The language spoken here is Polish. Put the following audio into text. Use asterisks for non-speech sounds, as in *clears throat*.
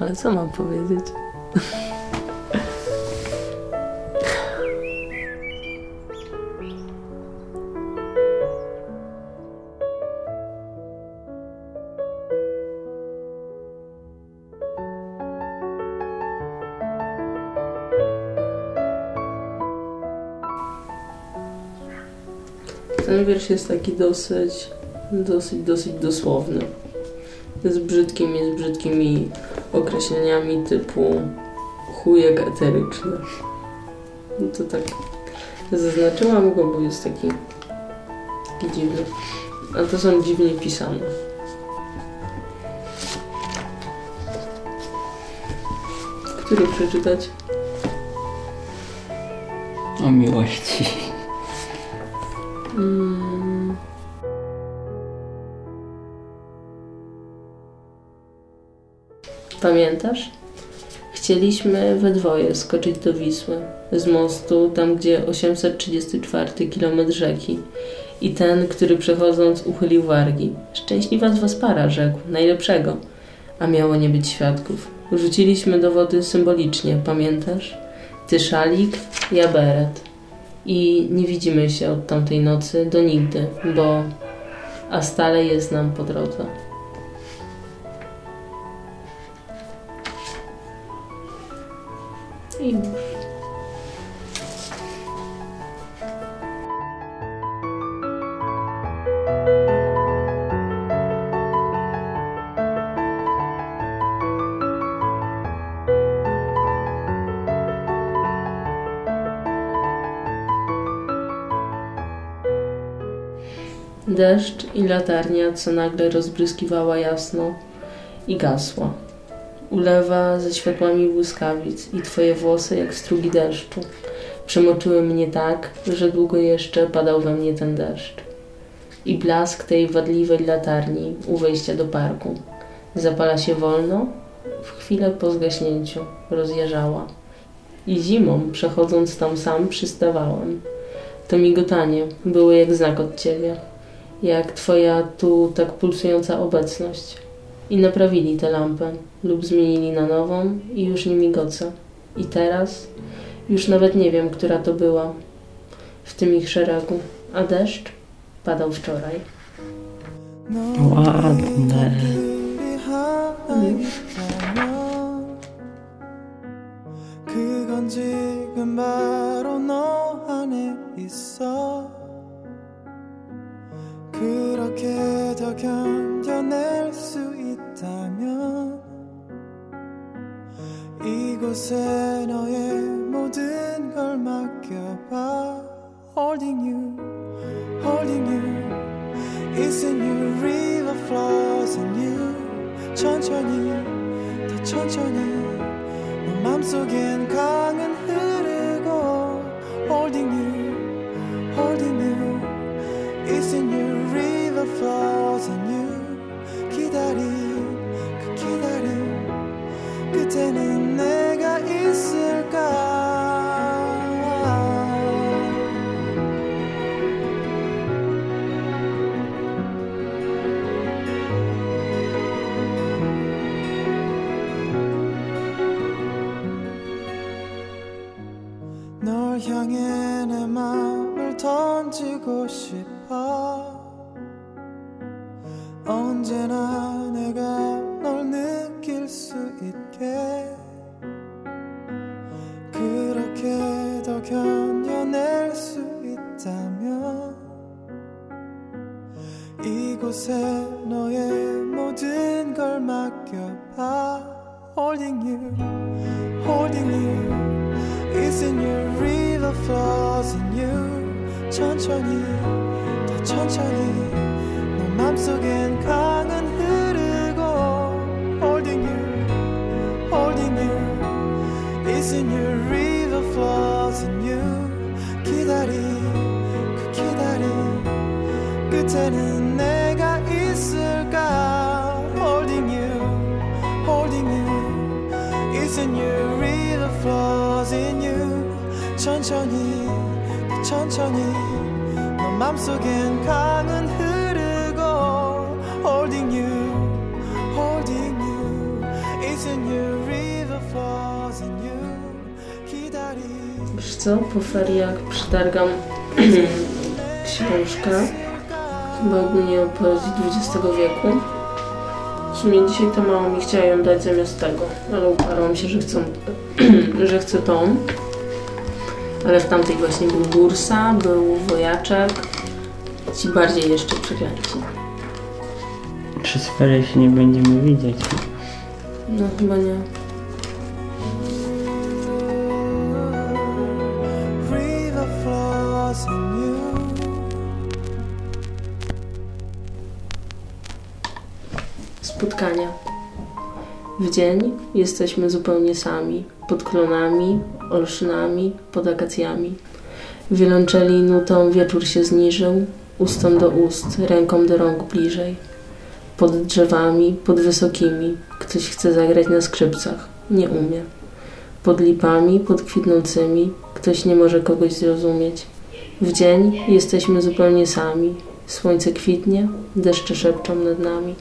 Ale co mam powiedzieć? Ten wiersz jest taki dosyć, dosyć, dosyć dosłowny. Z brzydkimi, z brzydkimi określeniami typu chujek eteryczny. No to tak zaznaczyłam go, bo jest taki, taki dziwny. A to są dziwnie pisane. Który przeczytać? O miłości. Mm. Pamiętasz? Chcieliśmy we dwoje skoczyć do Wisły, z mostu, tam gdzie 834 km rzeki i ten, który przechodząc uchylił wargi. Szczęśliwa z was para, rzekł, najlepszego, a miało nie być świadków. Rzuciliśmy do wody symbolicznie, pamiętasz? Ty szalik, ja beret. I nie widzimy się od tamtej nocy do nigdy, bo a stale jest nam po drodze. I. Deszcz i latarnia, co nagle rozbryskiwała jasno i gasła. Ulewa ze światłami błyskawic i twoje włosy jak strugi deszczu. Przemoczyły mnie tak, że długo jeszcze padał we mnie ten deszcz. I blask tej wadliwej latarni u wejścia do parku. Zapala się wolno, w chwilę po zgaśnięciu rozjarzała. I zimą, przechodząc tam sam, przystawałem. To migotanie było jak znak od ciebie jak twoja tu tak pulsująca obecność I naprawili tę lampę lub zmienili na nową i już nie migoce. I teraz już nawet nie wiem, która to była w tym ich szeregu. A deszcz padał wczoraj. Ładne. 그건 지금 바로 너 안에 있어 그렇게 더 견뎌낼 이곳에 너의 모든 걸 맡겨봐 Holding you, holding you Isn't you river flows in you 천천히 더 천천히 너 맘속엔 강은 흐르고 Holding you, holding you Isn't you river flows in you 기다림 그 기다림 끝에는 내 언제나 내가 널 느낄 수 있게. 그렇게 더 견뎌낼 수 있다면 이곳에 너의 모든 걸 맡겨봐. Holding you, holding you. Isn't your river flows in you. 천천히 더 천천히. 너 맘속엔 your river flows in you 기다림 그 기다림 끝에는 내가 있을까 Holding you, holding you Isn't your river flows in you 천천히 더 천천히 너 맘속엔 강은 흐르고 Holding you, holding you Isn't you co? Po feriach przetargam *clears throat* książkę, chyba ogólnie o poezji XX wieku. W sumie dzisiaj to mało mi chciała ją dać zamiast tego, ale uparłam się, że chcę, *clears throat* że chcę tą. Ale w tamtej właśnie był Bursa, był Wojaczek, ci bardziej jeszcze przeklęci. Przez ferie się nie będziemy widzieć. No chyba nie. Spotkania. W dzień jesteśmy zupełnie sami, pod klonami, olszynami, pod akacjami. Wiolonczeli nutą wieczór się zniżył, ustom do ust, ręką do rąk bliżej. Pod drzewami, pod wysokimi, ktoś chce zagrać na skrzypcach, nie umie. Pod lipami, pod kwitnącymi, ktoś nie może kogoś zrozumieć. W dzień jesteśmy zupełnie sami, słońce kwitnie, deszcze szepczą nad nami.